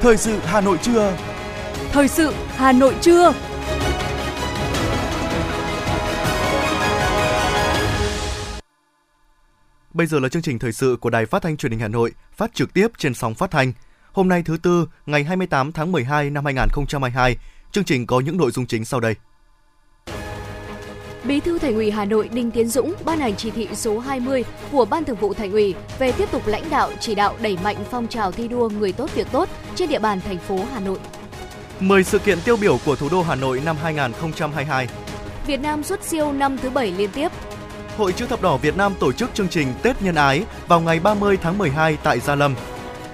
Thời sự Hà Nội trưa. Thời sự Hà Nội trưa. Bây giờ là chương trình thời sự của Đài Phát thanh Truyền hình Hà Nội, phát trực tiếp trên sóng phát thanh. Hôm nay thứ tư, ngày 28 tháng 12 năm 2022, chương trình có những nội dung chính sau đây. Bí thư Thành ủy Hà Nội Đinh Tiến Dũng ban hành chỉ thị số 20 của Ban Thường vụ Thành ủy về tiếp tục lãnh đạo chỉ đạo đẩy mạnh phong trào thi đua người tốt việc tốt trên địa bàn thành phố Hà Nội. 10 sự kiện tiêu biểu của thủ đô Hà Nội năm 2022. Việt Nam xuất siêu năm thứ 7 liên tiếp. Hội chữ thập đỏ Việt Nam tổ chức chương trình Tết Nhân Ái vào ngày 30 tháng 12 tại Gia Lâm.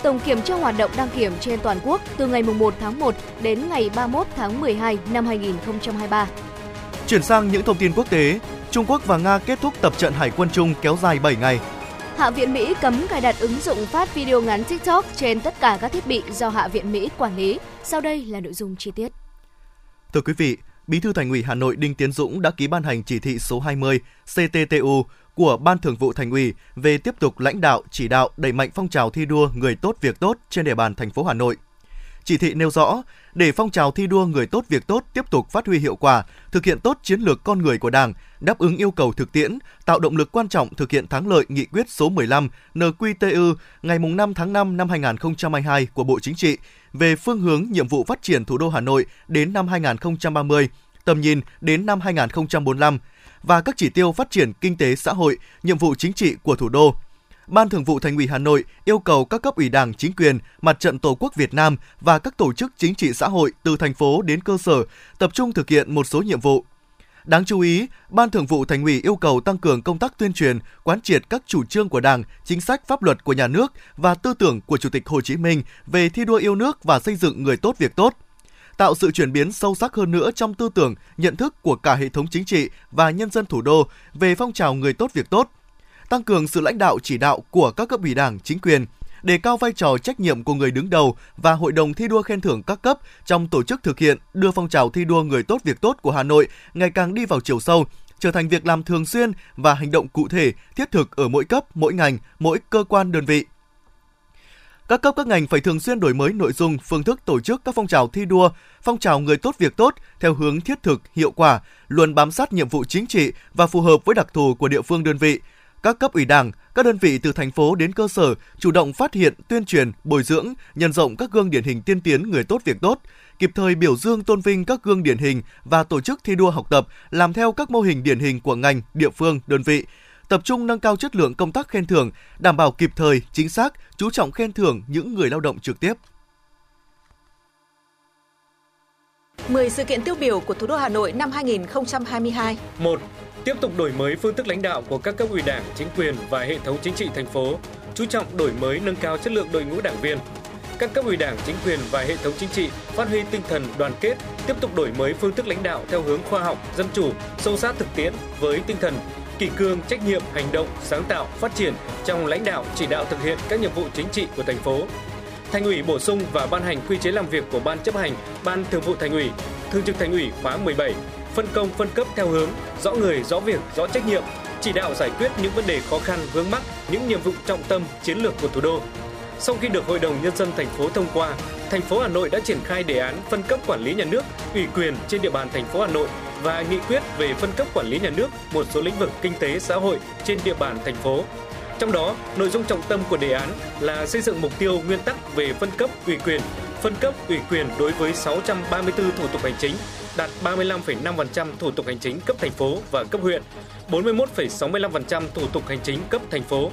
Tổng kiểm tra hoạt động đăng kiểm trên toàn quốc từ ngày 1 tháng 1 đến ngày 31 tháng 12 năm 2023. Chuyển sang những thông tin quốc tế, Trung Quốc và Nga kết thúc tập trận hải quân chung kéo dài 7 ngày. Hạ viện Mỹ cấm cài đặt ứng dụng phát video ngắn TikTok trên tất cả các thiết bị do Hạ viện Mỹ quản lý. Sau đây là nội dung chi tiết. Thưa quý vị, Bí thư Thành ủy Hà Nội Đinh Tiến Dũng đã ký ban hành chỉ thị số 20 CTTU của Ban Thường vụ Thành ủy về tiếp tục lãnh đạo, chỉ đạo đẩy mạnh phong trào thi đua người tốt việc tốt trên địa bàn thành phố Hà Nội. Chỉ thị nêu rõ, để phong trào thi đua người tốt việc tốt tiếp tục phát huy hiệu quả, thực hiện tốt chiến lược con người của Đảng, đáp ứng yêu cầu thực tiễn, tạo động lực quan trọng thực hiện thắng lợi nghị quyết số 15 NQTU ngày 5 tháng 5 năm 2022 của Bộ Chính trị về phương hướng nhiệm vụ phát triển thủ đô Hà Nội đến năm 2030, tầm nhìn đến năm 2045 và các chỉ tiêu phát triển kinh tế xã hội, nhiệm vụ chính trị của thủ đô. Ban Thường vụ Thành ủy Hà Nội yêu cầu các cấp ủy Đảng, chính quyền, Mặt trận Tổ quốc Việt Nam và các tổ chức chính trị xã hội từ thành phố đến cơ sở tập trung thực hiện một số nhiệm vụ. Đáng chú ý, Ban Thường vụ Thành ủy yêu cầu tăng cường công tác tuyên truyền, quán triệt các chủ trương của Đảng, chính sách pháp luật của nhà nước và tư tưởng của Chủ tịch Hồ Chí Minh về thi đua yêu nước và xây dựng người tốt việc tốt tạo sự chuyển biến sâu sắc hơn nữa trong tư tưởng, nhận thức của cả hệ thống chính trị và nhân dân thủ đô về phong trào người tốt việc tốt, tăng cường sự lãnh đạo chỉ đạo của các cấp ủy Đảng, chính quyền, đề cao vai trò trách nhiệm của người đứng đầu và hội đồng thi đua khen thưởng các cấp trong tổ chức thực hiện đưa phong trào thi đua người tốt việc tốt của Hà Nội ngày càng đi vào chiều sâu, trở thành việc làm thường xuyên và hành động cụ thể, thiết thực ở mỗi cấp, mỗi ngành, mỗi cơ quan đơn vị. Các cấp các ngành phải thường xuyên đổi mới nội dung, phương thức tổ chức các phong trào thi đua, phong trào người tốt việc tốt theo hướng thiết thực, hiệu quả, luôn bám sát nhiệm vụ chính trị và phù hợp với đặc thù của địa phương đơn vị, các cấp ủy Đảng, các đơn vị từ thành phố đến cơ sở chủ động phát hiện, tuyên truyền, bồi dưỡng, nhân rộng các gương điển hình tiên tiến người tốt việc tốt, kịp thời biểu dương tôn vinh các gương điển hình và tổ chức thi đua học tập, làm theo các mô hình điển hình của ngành, địa phương, đơn vị, tập trung nâng cao chất lượng công tác khen thưởng, đảm bảo kịp thời, chính xác, chú trọng khen thưởng những người lao động trực tiếp. 10 sự kiện tiêu biểu của thủ đô Hà Nội năm 2022. 1 tiếp tục đổi mới phương thức lãnh đạo của các cấp ủy đảng, chính quyền và hệ thống chính trị thành phố, chú trọng đổi mới nâng cao chất lượng đội ngũ đảng viên. Các cấp ủy đảng, chính quyền và hệ thống chính trị phát huy tinh thần đoàn kết, tiếp tục đổi mới phương thức lãnh đạo theo hướng khoa học, dân chủ, sâu sát thực tiễn với tinh thần kỷ cương, trách nhiệm, hành động, sáng tạo, phát triển trong lãnh đạo, chỉ đạo thực hiện các nhiệm vụ chính trị của thành phố. Thành ủy bổ sung và ban hành quy chế làm việc của Ban chấp hành, Ban Thường vụ Thành ủy, Thường trực Thành ủy khóa 17 phân công phân cấp theo hướng rõ người, rõ việc, rõ trách nhiệm, chỉ đạo giải quyết những vấn đề khó khăn vướng mắc, những nhiệm vụ trọng tâm chiến lược của thủ đô. Sau khi được Hội đồng nhân dân thành phố thông qua, thành phố Hà Nội đã triển khai đề án phân cấp quản lý nhà nước, ủy quyền trên địa bàn thành phố Hà Nội và nghị quyết về phân cấp quản lý nhà nước một số lĩnh vực kinh tế xã hội trên địa bàn thành phố. Trong đó, nội dung trọng tâm của đề án là xây dựng mục tiêu nguyên tắc về phân cấp ủy quyền, phân cấp ủy quyền đối với 634 thủ tục hành chính đạt 35,5% thủ tục hành chính cấp thành phố và cấp huyện, 41,65% thủ tục hành chính cấp thành phố.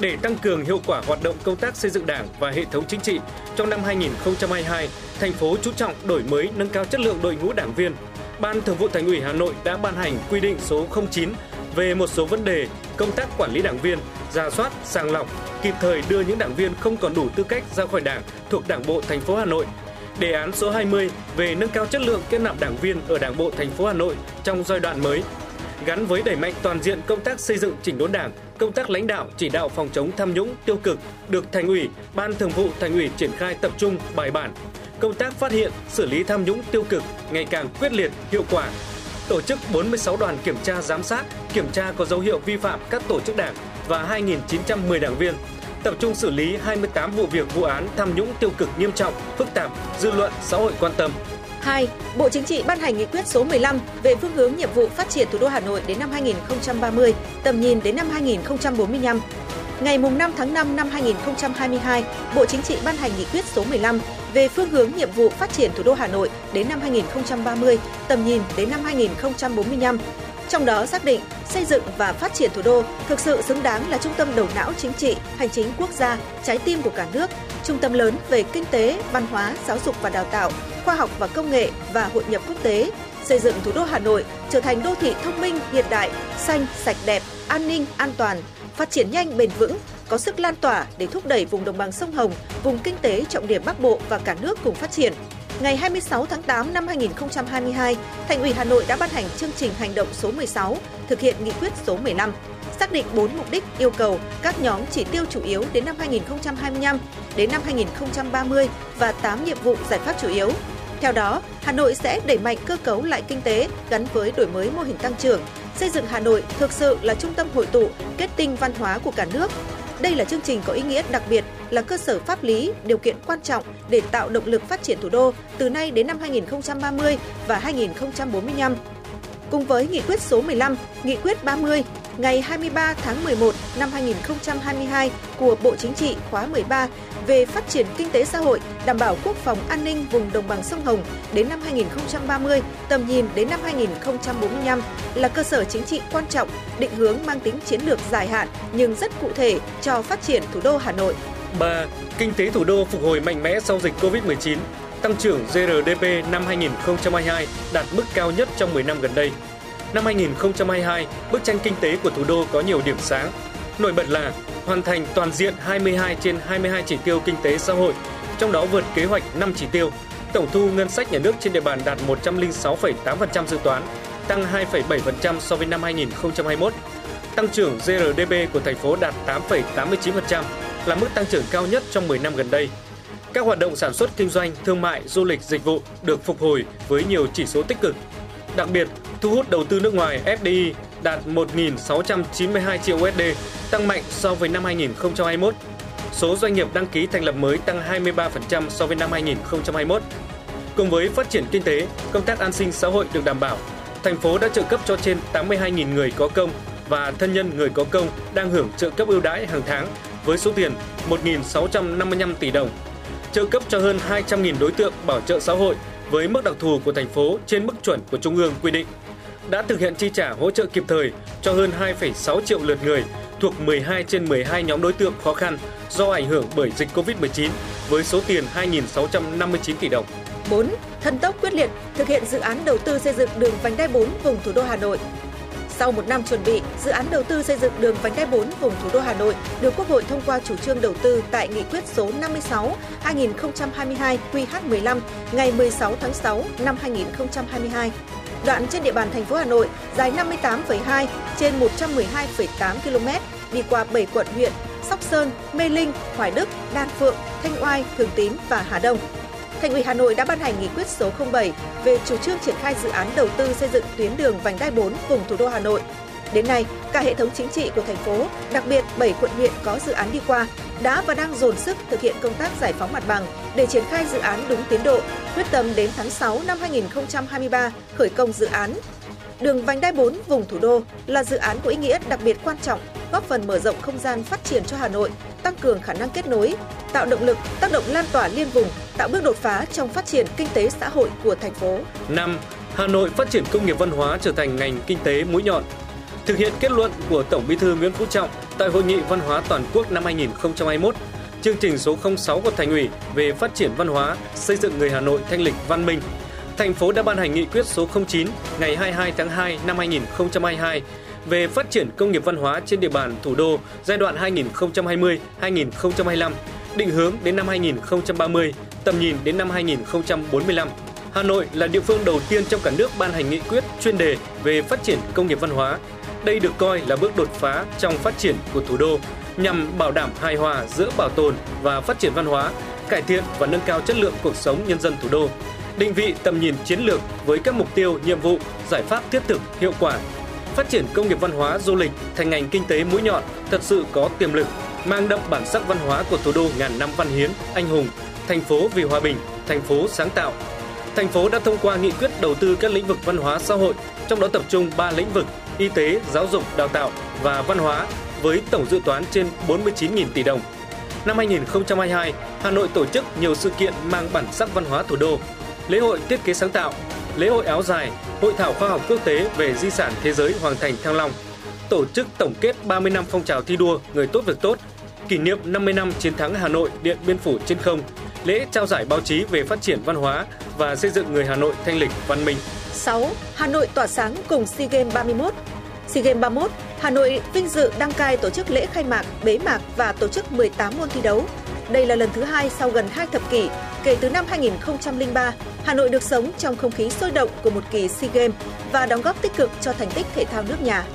Để tăng cường hiệu quả hoạt động công tác xây dựng Đảng và hệ thống chính trị, trong năm 2022, thành phố chú trọng đổi mới nâng cao chất lượng đội ngũ đảng viên. Ban Thường vụ Thành ủy Hà Nội đã ban hành quy định số 09 về một số vấn đề công tác quản lý đảng viên, ra soát, sàng lọc, kịp thời đưa những đảng viên không còn đủ tư cách ra khỏi Đảng thuộc Đảng bộ thành phố Hà Nội đề án số 20 về nâng cao chất lượng kết nạp đảng viên ở Đảng bộ thành phố Hà Nội trong giai đoạn mới, gắn với đẩy mạnh toàn diện công tác xây dựng chỉnh đốn Đảng, công tác lãnh đạo chỉ đạo phòng chống tham nhũng tiêu cực được Thành ủy, Ban Thường vụ Thành ủy triển khai tập trung bài bản. Công tác phát hiện, xử lý tham nhũng tiêu cực ngày càng quyết liệt, hiệu quả. Tổ chức 46 đoàn kiểm tra giám sát, kiểm tra có dấu hiệu vi phạm các tổ chức đảng và 2.910 đảng viên tập trung xử lý 28 vụ việc vụ án tham nhũng tiêu cực nghiêm trọng, phức tạp, dư luận xã hội quan tâm. 2. Bộ Chính trị ban hành nghị quyết số 15 về phương hướng nhiệm vụ phát triển thủ đô Hà Nội đến năm 2030, tầm nhìn đến năm 2045. Ngày 5 tháng 5 năm 2022, Bộ Chính trị ban hành nghị quyết số 15 về phương hướng nhiệm vụ phát triển thủ đô Hà Nội đến năm 2030, tầm nhìn đến năm 2045. Trong đó xác định xây dựng và phát triển thủ đô thực sự xứng đáng là trung tâm đầu não chính trị, hành chính quốc gia, trái tim của cả nước, trung tâm lớn về kinh tế, văn hóa, giáo dục và đào tạo, khoa học và công nghệ và hội nhập quốc tế, xây dựng thủ đô Hà Nội trở thành đô thị thông minh, hiện đại, xanh, sạch đẹp, an ninh, an toàn, phát triển nhanh bền vững, có sức lan tỏa để thúc đẩy vùng đồng bằng sông Hồng, vùng kinh tế trọng điểm Bắc Bộ và cả nước cùng phát triển. Ngày 26 tháng 8 năm 2022, Thành ủy Hà Nội đã ban hành chương trình hành động số 16 thực hiện nghị quyết số 15, xác định 4 mục đích yêu cầu các nhóm chỉ tiêu chủ yếu đến năm 2025 đến năm 2030 và 8 nhiệm vụ giải pháp chủ yếu. Theo đó, Hà Nội sẽ đẩy mạnh cơ cấu lại kinh tế gắn với đổi mới mô hình tăng trưởng, xây dựng Hà Nội thực sự là trung tâm hội tụ, kết tinh văn hóa của cả nước. Đây là chương trình có ý nghĩa đặc biệt, là cơ sở pháp lý, điều kiện quan trọng để tạo động lực phát triển thủ đô từ nay đến năm 2030 và 2045. Cùng với nghị quyết số 15, nghị quyết 30 ngày 23 tháng 11 năm 2022 của Bộ Chính trị khóa 13 về phát triển kinh tế xã hội, đảm bảo quốc phòng an ninh vùng đồng bằng sông Hồng đến năm 2030, tầm nhìn đến năm 2045 là cơ sở chính trị quan trọng, định hướng mang tính chiến lược dài hạn nhưng rất cụ thể cho phát triển thủ đô Hà Nội. 3. Kinh tế thủ đô phục hồi mạnh mẽ sau dịch Covid-19. Tăng trưởng GRDP năm 2022 đạt mức cao nhất trong 10 năm gần đây. Năm 2022, bức tranh kinh tế của thủ đô có nhiều điểm sáng. Nổi bật là hoàn thành toàn diện 22 trên 22 chỉ tiêu kinh tế xã hội, trong đó vượt kế hoạch 5 chỉ tiêu. Tổng thu ngân sách nhà nước trên địa bàn đạt 106,8% dự toán, tăng 2,7% so với năm 2021. Tăng trưởng GRDP của thành phố đạt 8,89%, là mức tăng trưởng cao nhất trong 10 năm gần đây. Các hoạt động sản xuất kinh doanh, thương mại, du lịch, dịch vụ được phục hồi với nhiều chỉ số tích cực. Đặc biệt, thu hút đầu tư nước ngoài FDI đạt 1.692 triệu USD, tăng mạnh so với năm 2021. Số doanh nghiệp đăng ký thành lập mới tăng 23% so với năm 2021. Cùng với phát triển kinh tế, công tác an sinh xã hội được đảm bảo. Thành phố đã trợ cấp cho trên 82.000 người có công và thân nhân người có công đang hưởng trợ cấp ưu đãi hàng tháng với số tiền 1.655 tỷ đồng. Trợ cấp cho hơn 200.000 đối tượng bảo trợ xã hội với mức đặc thù của thành phố trên mức chuẩn của Trung ương quy định. Đã thực hiện chi trả hỗ trợ kịp thời cho hơn 2,6 triệu lượt người thuộc 12 trên 12 nhóm đối tượng khó khăn do ảnh hưởng bởi dịch Covid-19 với số tiền 2.659 tỷ đồng. 4. Thần tốc quyết liệt thực hiện dự án đầu tư xây dựng đường vành đai 4 vùng thủ đô Hà Nội sau một năm chuẩn bị, dự án đầu tư xây dựng đường vành đai 4 vùng thủ đô Hà Nội được Quốc hội thông qua chủ trương đầu tư tại nghị quyết số 56 2022 QH15 ngày 16 tháng 6 năm 2022. Đoạn trên địa bàn thành phố Hà Nội dài 58,2 trên 112,8 km đi qua 7 quận huyện Sóc Sơn, Mê Linh, Hoài Đức, Đan Phượng, Thanh Oai, Thường Tín và Hà Đông. Thành ủy Hà Nội đã ban hành nghị quyết số 07 về chủ trương triển khai dự án đầu tư xây dựng tuyến đường vành đai 4 vùng thủ đô Hà Nội. Đến nay, cả hệ thống chính trị của thành phố, đặc biệt 7 quận huyện có dự án đi qua, đã và đang dồn sức thực hiện công tác giải phóng mặt bằng để triển khai dự án đúng tiến độ, quyết tâm đến tháng 6 năm 2023 khởi công dự án. Đường vành đai 4 vùng thủ đô là dự án có ý nghĩa đặc biệt quan trọng, góp phần mở rộng không gian phát triển cho Hà Nội, tăng cường khả năng kết nối, tạo động lực, tác động lan tỏa liên vùng, tạo bước đột phá trong phát triển kinh tế xã hội của thành phố. 5. Hà Nội phát triển công nghiệp văn hóa trở thành ngành kinh tế mũi nhọn. Thực hiện kết luận của Tổng Bí thư Nguyễn Phú Trọng tại Hội nghị Văn hóa Toàn quốc năm 2021, chương trình số 06 của Thành ủy về phát triển văn hóa, xây dựng người Hà Nội thanh lịch văn minh. Thành phố đã ban hành nghị quyết số 09 ngày 22 tháng 2 năm 2022 về phát triển công nghiệp văn hóa trên địa bàn thủ đô giai đoạn 2020-2025 định hướng đến năm 2030, tầm nhìn đến năm 2045. Hà Nội là địa phương đầu tiên trong cả nước ban hành nghị quyết chuyên đề về phát triển công nghiệp văn hóa. Đây được coi là bước đột phá trong phát triển của thủ đô nhằm bảo đảm hài hòa giữa bảo tồn và phát triển văn hóa, cải thiện và nâng cao chất lượng cuộc sống nhân dân thủ đô. Định vị tầm nhìn chiến lược với các mục tiêu, nhiệm vụ, giải pháp thiết thực, hiệu quả. Phát triển công nghiệp văn hóa du lịch thành ngành kinh tế mũi nhọn thật sự có tiềm lực mang đậm bản sắc văn hóa của thủ đô ngàn năm văn hiến, anh hùng, thành phố vì hòa bình, thành phố sáng tạo. Thành phố đã thông qua nghị quyết đầu tư các lĩnh vực văn hóa xã hội, trong đó tập trung 3 lĩnh vực y tế, giáo dục, đào tạo và văn hóa với tổng dự toán trên 49.000 tỷ đồng. Năm 2022, Hà Nội tổ chức nhiều sự kiện mang bản sắc văn hóa thủ đô, lễ hội thiết kế sáng tạo, lễ hội áo dài, hội thảo khoa học quốc tế về di sản thế giới Hoàng Thành Thăng Long, tổ chức tổng kết 30 năm phong trào thi đua người tốt việc tốt, kỷ niệm 50 năm chiến thắng Hà Nội Điện Biên Phủ trên không, lễ trao giải báo chí về phát triển văn hóa và xây dựng người Hà Nội thanh lịch văn minh. 6. Hà Nội tỏa sáng cùng SEA Games 31 SEA Games 31, Hà Nội vinh dự đăng cai tổ chức lễ khai mạc, bế mạc và tổ chức 18 môn thi đấu. Đây là lần thứ hai sau gần 2 thập kỷ kể từ năm 2003, Hà Nội được sống trong không khí sôi động của một kỳ SEA Games và đóng góp tích cực cho thành tích thể thao nước nhà.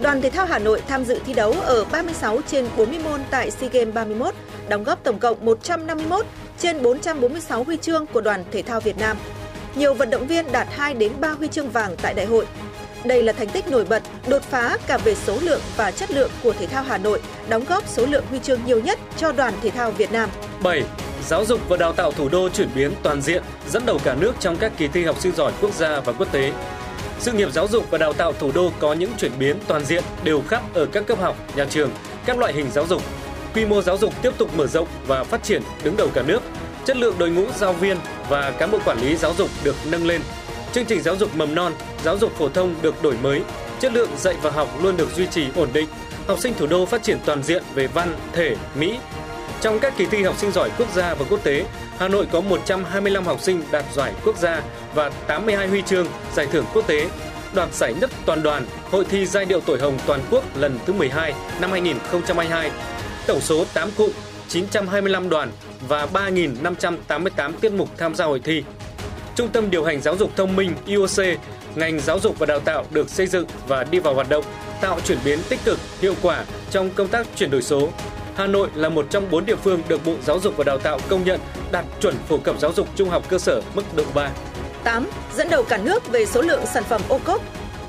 Đoàn thể thao Hà Nội tham dự thi đấu ở 36 trên 40 môn tại SEA Games 31, đóng góp tổng cộng 151 trên 446 huy chương của đoàn thể thao Việt Nam. Nhiều vận động viên đạt 2 đến 3 huy chương vàng tại đại hội. Đây là thành tích nổi bật, đột phá cả về số lượng và chất lượng của thể thao Hà Nội, đóng góp số lượng huy chương nhiều nhất cho đoàn thể thao Việt Nam. 7. Giáo dục và đào tạo thủ đô chuyển biến toàn diện, dẫn đầu cả nước trong các kỳ thi học sinh giỏi quốc gia và quốc tế. Sự nghiệp giáo dục và đào tạo thủ đô có những chuyển biến toàn diện đều khắp ở các cấp học, nhà trường, các loại hình giáo dục. Quy mô giáo dục tiếp tục mở rộng và phát triển đứng đầu cả nước. Chất lượng đội ngũ giáo viên và cán bộ quản lý giáo dục được nâng lên. Chương trình giáo dục mầm non, giáo dục phổ thông được đổi mới, chất lượng dạy và học luôn được duy trì ổn định. Học sinh thủ đô phát triển toàn diện về văn, thể, mỹ. Trong các kỳ thi học sinh giỏi quốc gia và quốc tế, Hà Nội có 125 học sinh đạt giải quốc gia và 82 huy chương giải thưởng quốc tế. Đoạt giải nhất toàn đoàn Hội thi giai điệu tuổi hồng toàn quốc lần thứ 12 năm 2022. Tổng số 8 cụm, 925 đoàn và 3.588 tiết mục tham gia hội thi. Trung tâm điều hành giáo dục thông minh IOC, ngành giáo dục và đào tạo được xây dựng và đi vào hoạt động, tạo chuyển biến tích cực, hiệu quả trong công tác chuyển đổi số. Hà Nội là một trong bốn địa phương được Bộ Giáo dục và Đào tạo công nhận đạt chuẩn phổ cập giáo dục trung học cơ sở mức độ 3. 8. Dẫn đầu cả nước về số lượng sản phẩm ô cốp.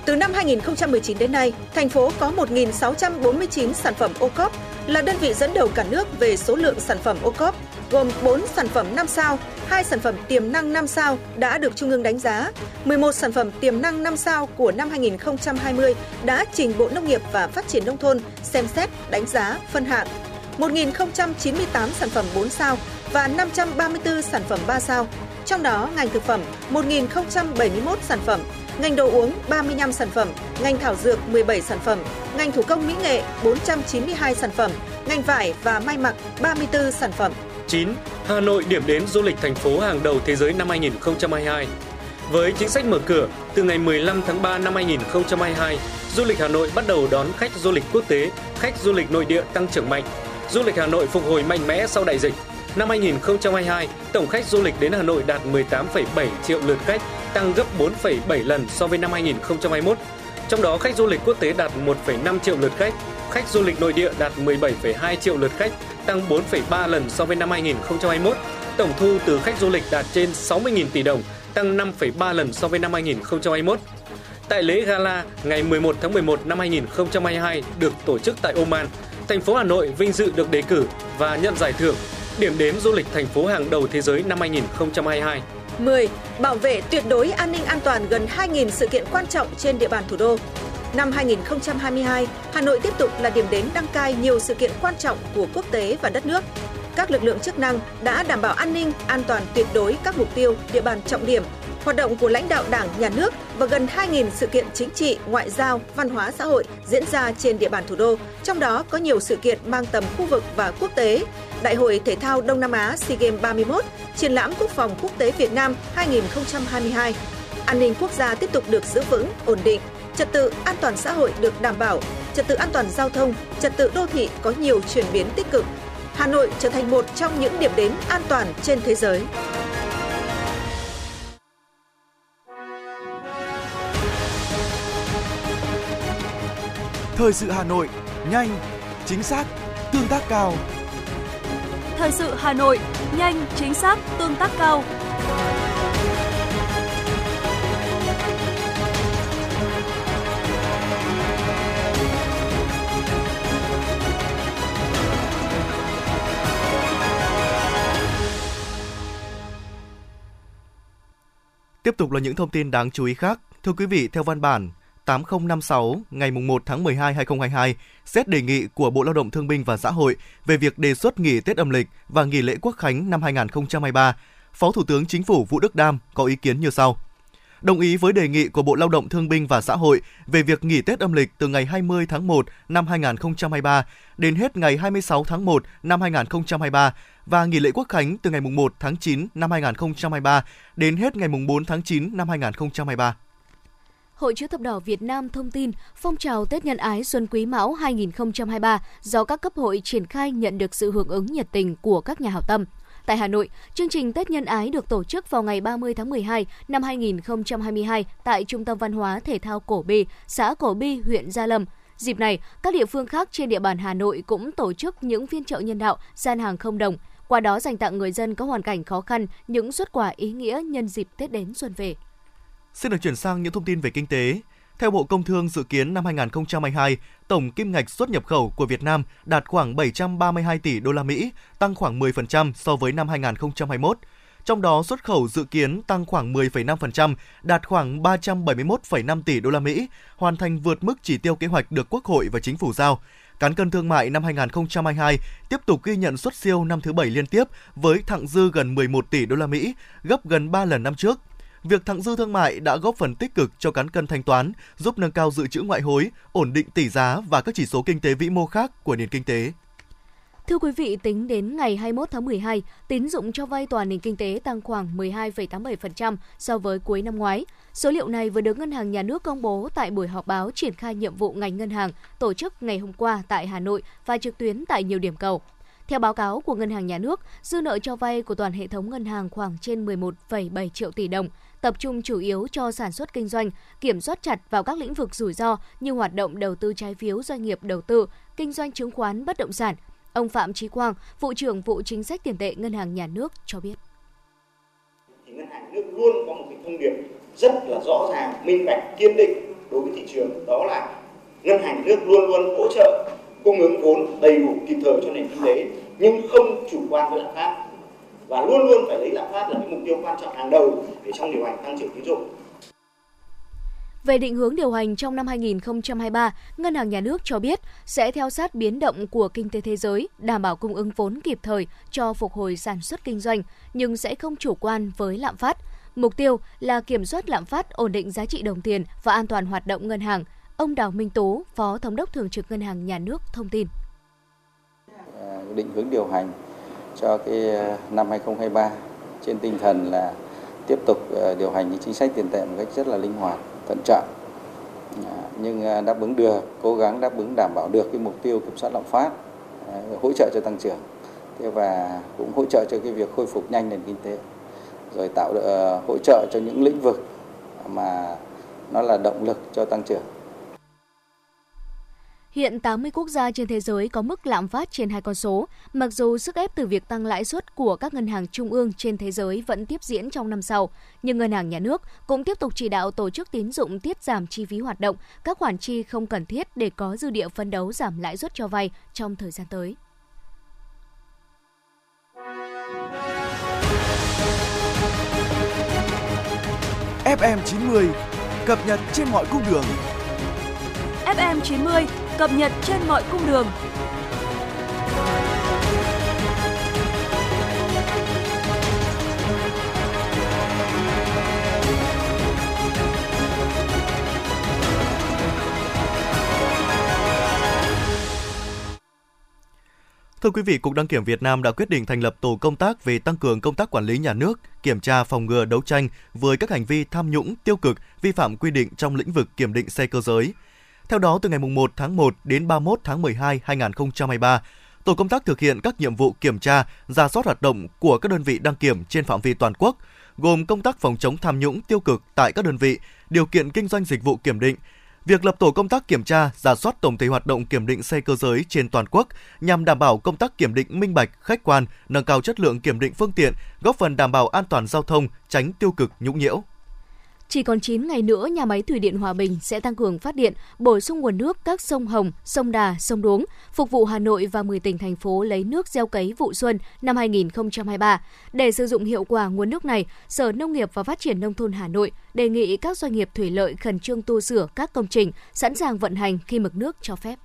Từ năm 2019 đến nay, thành phố có 1.649 sản phẩm ô cốp, là đơn vị dẫn đầu cả nước về số lượng sản phẩm ô cốp, gồm 4 sản phẩm 5 sao, 2 sản phẩm tiềm năng 5 sao đã được Trung ương đánh giá, 11 sản phẩm tiềm năng 5 sao của năm 2020 đã trình Bộ Nông nghiệp và Phát triển Nông thôn xem xét, đánh giá, phân hạng. 1.098 sản phẩm 4 sao và 534 sản phẩm 3 sao. Trong đó, ngành thực phẩm 1.071 sản phẩm, ngành đồ uống 35 sản phẩm, ngành thảo dược 17 sản phẩm, ngành thủ công mỹ nghệ 492 sản phẩm, ngành vải và may mặc 34 sản phẩm. 9. Hà Nội điểm đến du lịch thành phố hàng đầu thế giới năm 2022. Với chính sách mở cửa, từ ngày 15 tháng 3 năm 2022, du lịch Hà Nội bắt đầu đón khách du lịch quốc tế, khách du lịch nội địa tăng trưởng mạnh. Du lịch Hà Nội phục hồi mạnh mẽ sau đại dịch. Năm 2022, tổng khách du lịch đến Hà Nội đạt 18,7 triệu lượt khách, tăng gấp 4,7 lần so với năm 2021. Trong đó khách du lịch quốc tế đạt 1,5 triệu lượt khách, khách du lịch nội địa đạt 17,2 triệu lượt khách, tăng 4,3 lần so với năm 2021. Tổng thu từ khách du lịch đạt trên 60.000 tỷ đồng, tăng 5,3 lần so với năm 2021. Tại lễ gala ngày 11 tháng 11 năm 2022 được tổ chức tại Oman, thành phố Hà Nội vinh dự được đề cử và nhận giải thưởng điểm đến du lịch thành phố hàng đầu thế giới năm 2022. 10. Bảo vệ tuyệt đối an ninh an toàn gần 2.000 sự kiện quan trọng trên địa bàn thủ đô. Năm 2022, Hà Nội tiếp tục là điểm đến đăng cai nhiều sự kiện quan trọng của quốc tế và đất nước. Các lực lượng chức năng đã đảm bảo an ninh, an toàn tuyệt đối các mục tiêu, địa bàn trọng điểm, hoạt động của lãnh đạo Đảng, Nhà nước và gần 2.000 sự kiện chính trị, ngoại giao, văn hóa xã hội diễn ra trên địa bàn thủ đô, trong đó có nhiều sự kiện mang tầm khu vực và quốc tế. Đại hội Thể thao Đông Nam Á SEA Games 31, Triển lãm Quốc phòng Quốc tế Việt Nam 2022. An ninh quốc gia tiếp tục được giữ vững, ổn định, trật tự an toàn xã hội được đảm bảo, trật tự an toàn giao thông, trật tự đô thị có nhiều chuyển biến tích cực. Hà Nội trở thành một trong những điểm đến an toàn trên thế giới. Thời sự Hà Nội, nhanh, chính xác, tương tác cao. Thời sự Hà Nội, nhanh, chính xác, tương tác cao. Tiếp tục là những thông tin đáng chú ý khác. Thưa quý vị, theo văn bản 8056 ngày 1 tháng 12 2022 xét đề nghị của Bộ Lao động Thương binh và Xã hội về việc đề xuất nghỉ Tết âm lịch và nghỉ lễ Quốc khánh năm 2023, Phó Thủ tướng Chính phủ Vũ Đức Đam có ý kiến như sau. Đồng ý với đề nghị của Bộ Lao động Thương binh và Xã hội về việc nghỉ Tết âm lịch từ ngày 20 tháng 1 năm 2023 đến hết ngày 26 tháng 1 năm 2023 và nghỉ lễ Quốc khánh từ ngày 1 tháng 9 năm 2023 đến hết ngày 4 tháng 9 năm 2023. Hội chữ thập đỏ Việt Nam thông tin phong trào Tết nhân ái Xuân Quý Mão 2023 do các cấp hội triển khai nhận được sự hưởng ứng nhiệt tình của các nhà hảo tâm. Tại Hà Nội, chương trình Tết nhân ái được tổ chức vào ngày 30 tháng 12 năm 2022 tại Trung tâm Văn hóa Thể thao Cổ Bi, xã Cổ Bi, huyện Gia Lâm. Dịp này, các địa phương khác trên địa bàn Hà Nội cũng tổ chức những phiên chợ nhân đạo, gian hàng không đồng, qua đó dành tặng người dân có hoàn cảnh khó khăn những xuất quà ý nghĩa nhân dịp Tết đến xuân về. Xin được chuyển sang những thông tin về kinh tế. Theo Bộ Công Thương dự kiến năm 2022, tổng kim ngạch xuất nhập khẩu của Việt Nam đạt khoảng 732 tỷ đô la Mỹ, tăng khoảng 10% so với năm 2021. Trong đó xuất khẩu dự kiến tăng khoảng 10,5%, đạt khoảng 371,5 tỷ đô la Mỹ, hoàn thành vượt mức chỉ tiêu kế hoạch được Quốc hội và Chính phủ giao. Cán cân thương mại năm 2022 tiếp tục ghi nhận xuất siêu năm thứ bảy liên tiếp với thặng dư gần 11 tỷ đô la Mỹ, gấp gần 3 lần năm trước. Việc thặng dư thương mại đã góp phần tích cực cho cán cân thanh toán, giúp nâng cao dự trữ ngoại hối, ổn định tỷ giá và các chỉ số kinh tế vĩ mô khác của nền kinh tế. Thưa quý vị, tính đến ngày 21 tháng 12, tín dụng cho vay toàn nền kinh tế tăng khoảng 12,87% so với cuối năm ngoái. Số liệu này vừa được Ngân hàng Nhà nước công bố tại buổi họp báo triển khai nhiệm vụ ngành ngân hàng tổ chức ngày hôm qua tại Hà Nội và trực tuyến tại nhiều điểm cầu. Theo báo cáo của Ngân hàng Nhà nước, dư nợ cho vay của toàn hệ thống ngân hàng khoảng trên 11,7 triệu tỷ đồng, tập trung chủ yếu cho sản xuất kinh doanh, kiểm soát chặt vào các lĩnh vực rủi ro như hoạt động đầu tư trái phiếu doanh nghiệp đầu tư, kinh doanh chứng khoán bất động sản. Ông Phạm trí Quang, vụ trưởng vụ chính sách tiền tệ Ngân hàng Nhà nước cho biết. Thì ngân hàng nước luôn có một cái thông điệp rất là rõ ràng, minh bạch, kiên định đối với thị trường, đó là ngân hàng nước luôn luôn hỗ trợ cung ứng vốn đầy đủ kịp thời cho nền kinh tế nhưng không chủ quan với lạm phát và luôn luôn phải lấy lạm phát là cái mục tiêu quan trọng hàng đầu để trong điều hành tăng trưởng tín dụng. Về định hướng điều hành trong năm 2023, Ngân hàng Nhà nước cho biết sẽ theo sát biến động của kinh tế thế giới, đảm bảo cung ứng vốn kịp thời cho phục hồi sản xuất kinh doanh, nhưng sẽ không chủ quan với lạm phát. Mục tiêu là kiểm soát lạm phát, ổn định giá trị đồng tiền và an toàn hoạt động ngân hàng. Ông Đào Minh Tú, Phó Thống đốc Thường trực Ngân hàng Nhà nước thông tin. À, định hướng điều hành cho cái ờ, năm 2023 trên tinh thần là tiếp tục ờ, điều hành những chính sách tiền tệ một cách rất là linh hoạt, thận trọng. Dạ, nhưng ờ, đáp ứng được, cố gắng đáp ứng đảm bảo được cái mục tiêu kiểm soát lạm phát, hỗ trợ cho tăng trưởng. Thế và cũng hỗ trợ cho cái việc khôi phục nhanh nền kinh tế rồi tạo được, hỗ trợ cho những lĩnh vực mà nó là động lực cho tăng trưởng. Hiện 80 quốc gia trên thế giới có mức lạm phát trên hai con số, mặc dù sức ép từ việc tăng lãi suất của các ngân hàng trung ương trên thế giới vẫn tiếp diễn trong năm sau, nhưng ngân hàng nhà nước cũng tiếp tục chỉ đạo tổ chức tín dụng tiết giảm chi phí hoạt động, các khoản chi không cần thiết để có dư địa phân đấu giảm lãi suất cho vay trong thời gian tới. FM90 cập nhật trên mọi cung đường. FM90 cập nhật trên mọi cung đường. Thưa quý vị, Cục Đăng kiểm Việt Nam đã quyết định thành lập tổ công tác về tăng cường công tác quản lý nhà nước, kiểm tra phòng ngừa đấu tranh với các hành vi tham nhũng, tiêu cực, vi phạm quy định trong lĩnh vực kiểm định xe cơ giới. Theo đó, từ ngày 1 tháng 1 đến 31 tháng 12 2023, tổ công tác thực hiện các nhiệm vụ kiểm tra, ra soát hoạt động của các đơn vị đăng kiểm trên phạm vi toàn quốc, gồm công tác phòng chống tham nhũng tiêu cực tại các đơn vị, điều kiện kinh doanh dịch vụ kiểm định, Việc lập tổ công tác kiểm tra, giả soát tổng thể hoạt động kiểm định xe cơ giới trên toàn quốc nhằm đảm bảo công tác kiểm định minh bạch, khách quan, nâng cao chất lượng kiểm định phương tiện, góp phần đảm bảo an toàn giao thông, tránh tiêu cực nhũng nhiễu. Chỉ còn 9 ngày nữa, nhà máy thủy điện Hòa Bình sẽ tăng cường phát điện, bổ sung nguồn nước các sông Hồng, sông Đà, sông Đuống, phục vụ Hà Nội và 10 tỉnh thành phố lấy nước gieo cấy vụ xuân năm 2023. Để sử dụng hiệu quả nguồn nước này, Sở Nông nghiệp và Phát triển Nông thôn Hà Nội đề nghị các doanh nghiệp thủy lợi khẩn trương tu sửa các công trình, sẵn sàng vận hành khi mực nước cho phép.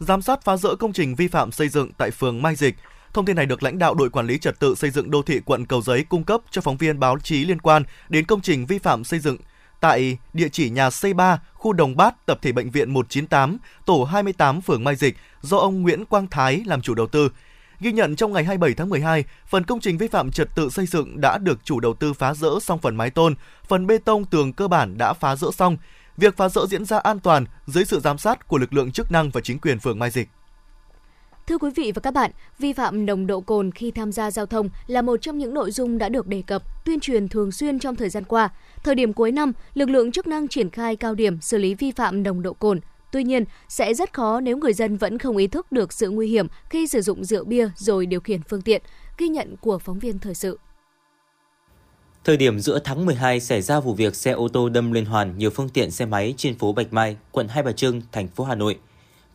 Giám sát phá rỡ công trình vi phạm xây dựng tại phường Mai Dịch, Thông tin này được lãnh đạo đội quản lý trật tự xây dựng đô thị quận Cầu Giấy cung cấp cho phóng viên báo chí liên quan đến công trình vi phạm xây dựng tại địa chỉ nhà C3, khu Đồng Bát, tập thể bệnh viện 198, tổ 28 phường Mai Dịch do ông Nguyễn Quang Thái làm chủ đầu tư. Ghi nhận trong ngày 27 tháng 12, phần công trình vi phạm trật tự xây dựng đã được chủ đầu tư phá rỡ xong phần mái tôn, phần bê tông tường cơ bản đã phá rỡ xong. Việc phá rỡ diễn ra an toàn dưới sự giám sát của lực lượng chức năng và chính quyền phường Mai Dịch. Thưa quý vị và các bạn, vi phạm nồng độ cồn khi tham gia giao thông là một trong những nội dung đã được đề cập, tuyên truyền thường xuyên trong thời gian qua. Thời điểm cuối năm, lực lượng chức năng triển khai cao điểm xử lý vi phạm nồng độ cồn. Tuy nhiên, sẽ rất khó nếu người dân vẫn không ý thức được sự nguy hiểm khi sử dụng rượu bia rồi điều khiển phương tiện, ghi nhận của phóng viên thời sự. Thời điểm giữa tháng 12 xảy ra vụ việc xe ô tô đâm liên hoàn nhiều phương tiện xe máy trên phố Bạch Mai, quận Hai Bà Trưng, thành phố Hà Nội –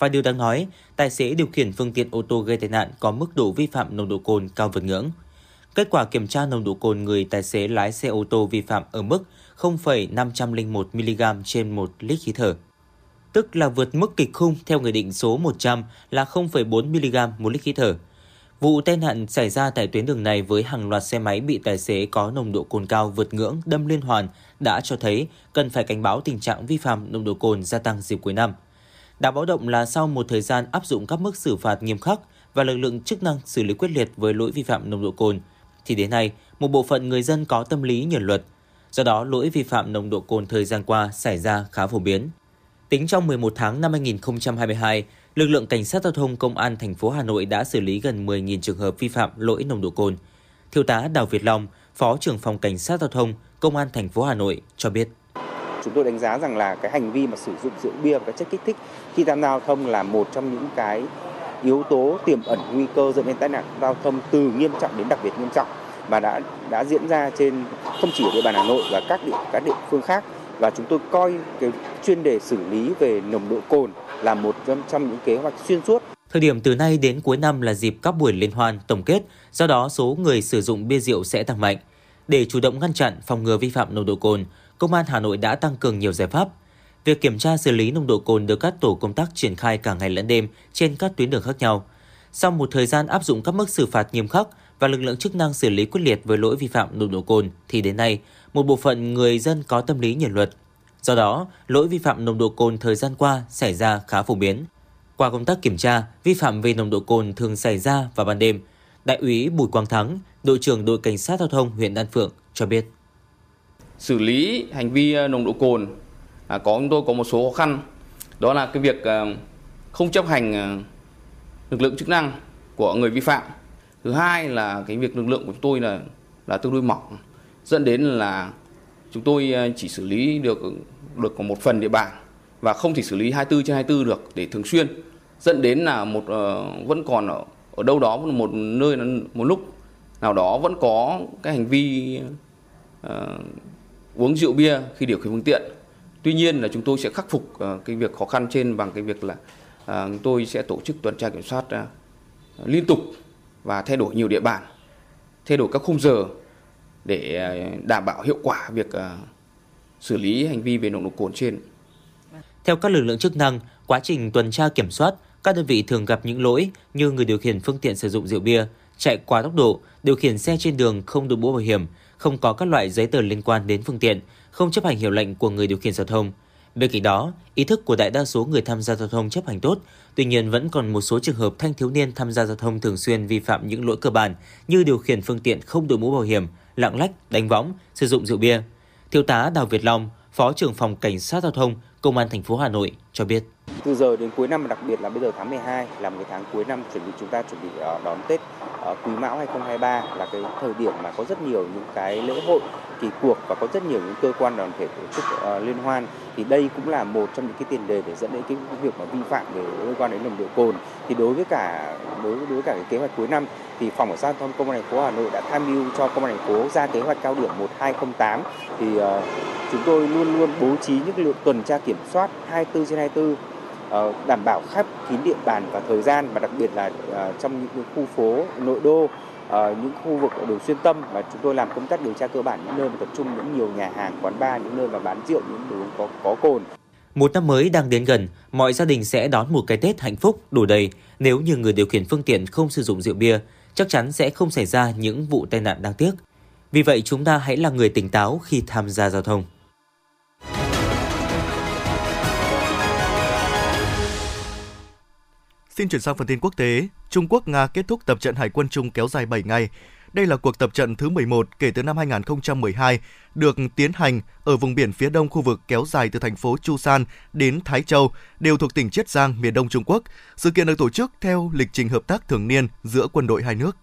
và điều đáng nói, tài xế điều khiển phương tiện ô tô gây tai nạn có mức độ vi phạm nồng độ cồn cao vượt ngưỡng. Kết quả kiểm tra nồng độ cồn người tài xế lái xe ô tô vi phạm ở mức 0,501 mg trên 1 lít khí thở. Tức là vượt mức kịch khung theo Nghị định số 100 là 0,4 mg một lít khí thở. Vụ tai nạn xảy ra tại tuyến đường này với hàng loạt xe máy bị tài xế có nồng độ cồn cao vượt ngưỡng đâm liên hoàn đã cho thấy cần phải cảnh báo tình trạng vi phạm nồng độ cồn gia tăng dịp cuối năm. Đáng báo động là sau một thời gian áp dụng các mức xử phạt nghiêm khắc và lực lượng chức năng xử lý quyết liệt với lỗi vi phạm nồng độ cồn, thì đến nay, một bộ phận người dân có tâm lý nhờn luật. Do đó, lỗi vi phạm nồng độ cồn thời gian qua xảy ra khá phổ biến. Tính trong 11 tháng năm 2022, lực lượng cảnh sát giao thông công an thành phố Hà Nội đã xử lý gần 10.000 trường hợp vi phạm lỗi nồng độ cồn. Thiếu tá Đào Việt Long, Phó trưởng phòng cảnh sát giao thông công an thành phố Hà Nội cho biết chúng tôi đánh giá rằng là cái hành vi mà sử dụng rượu bia và các chất kích thích khi tham gia giao thông là một trong những cái yếu tố tiềm ẩn nguy cơ dẫn đến tai nạn giao thông từ nghiêm trọng đến đặc biệt nghiêm trọng và đã đã diễn ra trên không chỉ ở địa bàn Hà Nội và các địa các địa phương khác và chúng tôi coi cái chuyên đề xử lý về nồng độ cồn là một trong, trong những kế hoạch xuyên suốt. Thời điểm từ nay đến cuối năm là dịp các buổi liên hoan tổng kết, do đó số người sử dụng bia rượu sẽ tăng mạnh. Để chủ động ngăn chặn phòng ngừa vi phạm nồng độ cồn, Công an Hà Nội đã tăng cường nhiều giải pháp. Việc kiểm tra xử lý nồng độ cồn được các tổ công tác triển khai cả ngày lẫn đêm trên các tuyến đường khác nhau. Sau một thời gian áp dụng các mức xử phạt nghiêm khắc và lực lượng chức năng xử lý quyết liệt với lỗi vi phạm nồng độ cồn thì đến nay, một bộ phận người dân có tâm lý nhiệt luật. Do đó, lỗi vi phạm nồng độ cồn thời gian qua xảy ra khá phổ biến. Qua công tác kiểm tra, vi phạm về nồng độ cồn thường xảy ra vào ban đêm. Đại úy Bùi Quang Thắng, đội trưởng đội cảnh sát giao thông huyện Đan Phượng cho biết xử lý hành vi ờ, nồng độ cồn. À, có chúng tôi có một số khó khăn. Đó là cái việc ờ, không chấp hành ờ, lực lượng chức năng của người vi phạm. Thứ hai là cái việc lực lượng của chúng tôi là là tương đối mỏng dẫn đến là chúng tôi chỉ xử lý được được một phần địa bàn và không thể xử lý 24 trên 24 được để thường xuyên dẫn đến là một uh, vẫn còn ở, ở đâu đó một nơi một lúc nào đó vẫn có cái hành vi uh, uống rượu bia khi điều khiển phương tiện. Tuy nhiên là chúng tôi sẽ khắc phục ờ, cái việc khó khăn trên bằng cái việc là ờ, chúng tôi sẽ tổ chức tuần tra kiểm soát ờ, liên tục và thay đổi nhiều địa bàn, thay đổi các khung giờ để đảm bảo hiệu quả việc xử lý hành vi về nồng độ cồn trên. Theo các lực lượng chức năng, quá trình tuần tra kiểm soát, các đơn vị thường gặp những lỗi như người điều khiển phương tiện sử dụng rượu bia, chạy quá tốc độ, điều khiển xe trên đường không đội mũ bảo hiểm, không có các loại giấy tờ liên quan đến phương tiện, không chấp hành hiệu lệnh của người điều khiển giao thông. Bên cạnh đó, ý thức của đại đa số người tham gia giao thông chấp hành tốt, tuy nhiên vẫn còn một số trường hợp thanh thiếu niên tham gia giao thông thường xuyên vi phạm những lỗi cơ bản như điều khiển phương tiện không đội mũ bảo hiểm, lạng lách, đánh võng, sử dụng rượu bia. Thiếu tá Đào Việt Long, Phó trưởng phòng Cảnh sát giao thông, Công an thành phố Hà Nội cho biết. Từ giờ đến cuối năm, đặc biệt là bây giờ tháng 12 là một cái tháng cuối năm chuẩn bị chúng ta chuẩn bị ờ, đón Tết ờ, Quý Mão 2023 là cái thời điểm mà có rất nhiều những cái lễ hội kỳ cuộc và có rất nhiều những cơ quan đoàn thể tổ chức ờ, liên hoan. Thì đây cũng là một trong những cái tiền đề để dẫn đến cái việc mà vi phạm về liên quan đến nồng độ cồn. Thì đối với cả đối với đối với cả cái kế hoạch cuối năm thì phòng cảnh sát giao thông công an thành phố Hà Nội đã tham mưu cho công an thành phố ra kế hoạch cao điểm 1208 thì uh, chúng tôi luôn luôn bố trí những lượng tuần tra kiểm soát 24 trên 24 ờ, đảm bảo khép kín địa bàn và thời gian và đặc biệt là ờ, trong những khu phố nội đô ờ, những khu vực ở đường xuyên tâm mà chúng tôi làm công tác điều tra cơ bản những nơi mà tập trung những nhiều nhà hàng, quán bar, những nơi mà bán rượu, những đồ uống có có cồn. Một năm mới đang đến gần, mọi gia đình sẽ đón một cái Tết hạnh phúc đủ đầy nếu như người điều khiển phương tiện không sử dụng rượu bia, chắc chắn sẽ không xảy ra những vụ tai nạn đáng tiếc. Vì vậy chúng ta hãy là người tỉnh táo khi tham gia giao thông. Xin chuyển sang phần tin quốc tế. Trung Quốc Nga kết thúc tập trận hải quân chung kéo dài 7 ngày. Đây là cuộc tập trận thứ 11 kể từ năm 2012 được tiến hành ở vùng biển phía đông khu vực kéo dài từ thành phố Chusan đến Thái Châu, đều thuộc tỉnh Chiết Giang, miền đông Trung Quốc. Sự kiện được tổ chức theo lịch trình hợp tác thường niên giữa quân đội hai nước.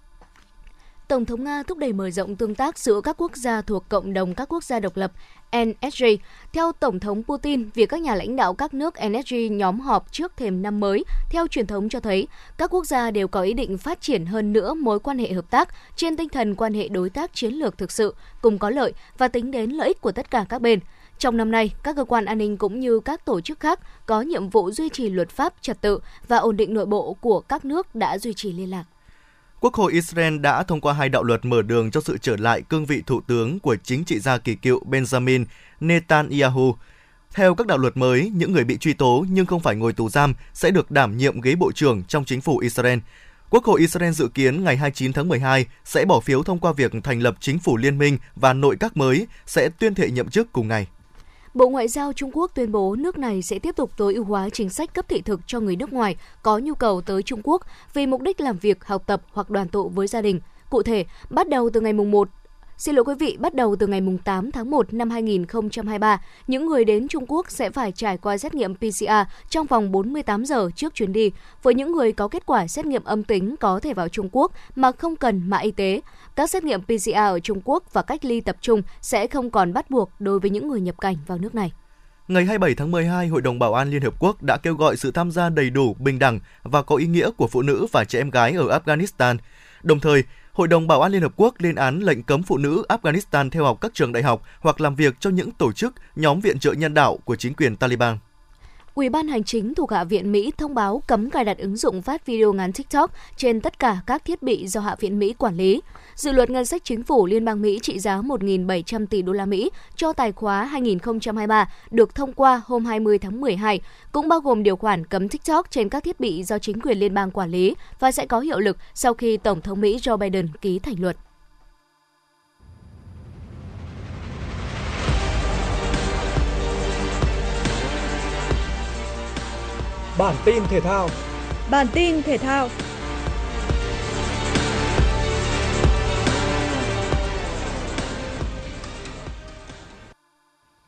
Tổng thống Nga thúc đẩy mở rộng tương tác giữa các quốc gia thuộc cộng đồng các quốc gia độc lập NSG. Theo Tổng thống Putin, việc các nhà lãnh đạo các nước NSG nhóm họp trước thềm năm mới theo truyền thống cho thấy các quốc gia đều có ý định phát triển hơn nữa mối quan hệ hợp tác trên tinh thần quan hệ đối tác chiến lược thực sự, cùng có lợi và tính đến lợi ích của tất cả các bên. Trong năm nay, các cơ quan an ninh cũng như các tổ chức khác có nhiệm vụ duy trì luật pháp, trật tự và ổn định nội bộ của các nước đã duy trì liên lạc. Quốc hội Israel đã thông qua hai đạo luật mở đường cho sự trở lại cương vị thủ tướng của chính trị gia kỳ cựu Benjamin Netanyahu. Theo các đạo luật mới, những người bị truy tố nhưng không phải ngồi tù giam sẽ được đảm nhiệm ghế bộ trưởng trong chính phủ Israel. Quốc hội Israel dự kiến ngày 29 tháng 12 sẽ bỏ phiếu thông qua việc thành lập chính phủ liên minh và nội các mới sẽ tuyên thệ nhậm chức cùng ngày. Bộ Ngoại giao Trung Quốc tuyên bố nước này sẽ tiếp tục tối ưu hóa chính sách cấp thị thực cho người nước ngoài có nhu cầu tới Trung Quốc vì mục đích làm việc, học tập hoặc đoàn tụ với gia đình. Cụ thể, bắt đầu từ ngày 1 Xin lỗi quý vị, bắt đầu từ ngày 8 tháng 1 năm 2023, những người đến Trung Quốc sẽ phải trải qua xét nghiệm PCR trong vòng 48 giờ trước chuyến đi. Với những người có kết quả xét nghiệm âm tính có thể vào Trung Quốc mà không cần mã y tế. Các xét nghiệm PCR ở Trung Quốc và cách ly tập trung sẽ không còn bắt buộc đối với những người nhập cảnh vào nước này. Ngày 27 tháng 12, Hội đồng Bảo an Liên Hợp Quốc đã kêu gọi sự tham gia đầy đủ, bình đẳng và có ý nghĩa của phụ nữ và trẻ em gái ở Afghanistan. Đồng thời, Hội đồng Bảo an Liên Hợp Quốc lên án lệnh cấm phụ nữ Afghanistan theo học các trường đại học hoặc làm việc cho những tổ chức, nhóm viện trợ nhân đạo của chính quyền Taliban. Ủy ban Hành chính thuộc Hạ viện Mỹ thông báo cấm cài đặt ứng dụng phát video ngắn TikTok trên tất cả các thiết bị do Hạ viện Mỹ quản lý. Dự luật ngân sách chính phủ Liên bang Mỹ trị giá 1.700 tỷ đô la Mỹ cho tài khóa 2023 được thông qua hôm 20 tháng 12, cũng bao gồm điều khoản cấm TikTok trên các thiết bị do chính quyền liên bang quản lý và sẽ có hiệu lực sau khi Tổng thống Mỹ Joe Biden ký thành luật. Bản tin thể thao. Bản tin thể thao.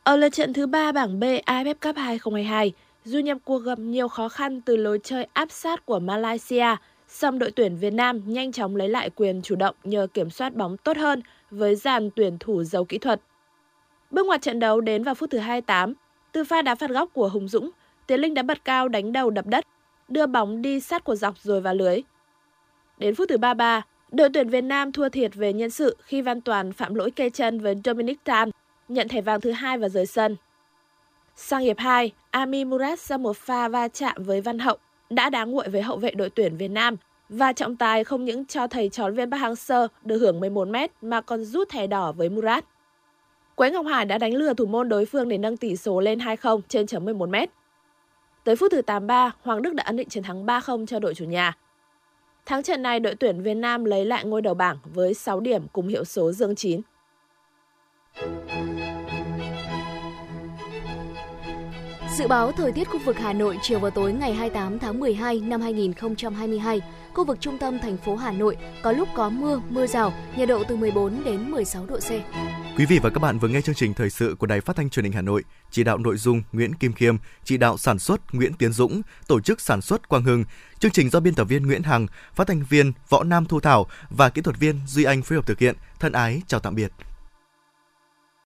Ở lượt trận thứ 3 bảng B AFF Cup 2022, dù nhập cuộc gặp nhiều khó khăn từ lối chơi áp sát của Malaysia, song đội tuyển Việt Nam nhanh chóng lấy lại quyền chủ động nhờ kiểm soát bóng tốt hơn với dàn tuyển thủ giàu kỹ thuật. Bước ngoặt trận đấu đến vào phút thứ 28, từ pha đá phạt góc của Hùng Dũng, Tiến Linh đã bật cao đánh đầu đập đất, đưa bóng đi sát của dọc rồi vào lưới. Đến phút thứ 33, đội tuyển Việt Nam thua thiệt về nhân sự khi Văn Toàn phạm lỗi kê chân với Dominic Tan, nhận thẻ vàng thứ hai và rời sân. Sang hiệp 2, Ami Murat sau một pha va chạm với Văn Hậu đã đá nguội với hậu vệ đội tuyển Việt Nam và trọng tài không những cho thầy trò viên Park Hang-seo được hưởng 11 m mà còn rút thẻ đỏ với Murat. Quế Ngọc Hải đã đánh lừa thủ môn đối phương để nâng tỷ số lên 2-0 trên chấm 11 mét. Tới phút thứ 83, Hoàng Đức đã ấn định chiến thắng 3-0 cho đội chủ nhà. Thắng trận này, đội tuyển Việt Nam lấy lại ngôi đầu bảng với 6 điểm cùng hiệu số dương 9. Dự báo thời tiết khu vực Hà Nội chiều và tối ngày 28 tháng 12 năm 2022, khu vực trung tâm thành phố Hà Nội có lúc có mưa, mưa rào, nhiệt độ từ 14 đến 16 độ C. Quý vị và các bạn vừa nghe chương trình thời sự của Đài Phát thanh Truyền hình Hà Nội, chỉ đạo nội dung Nguyễn Kim Khiêm, chỉ đạo sản xuất Nguyễn Tiến Dũng, tổ chức sản xuất Quang Hưng. Chương trình do biên tập viên Nguyễn Hằng, phát thanh viên Võ Nam Thu Thảo và kỹ thuật viên Duy Anh phối hợp thực hiện. Thân ái chào tạm biệt.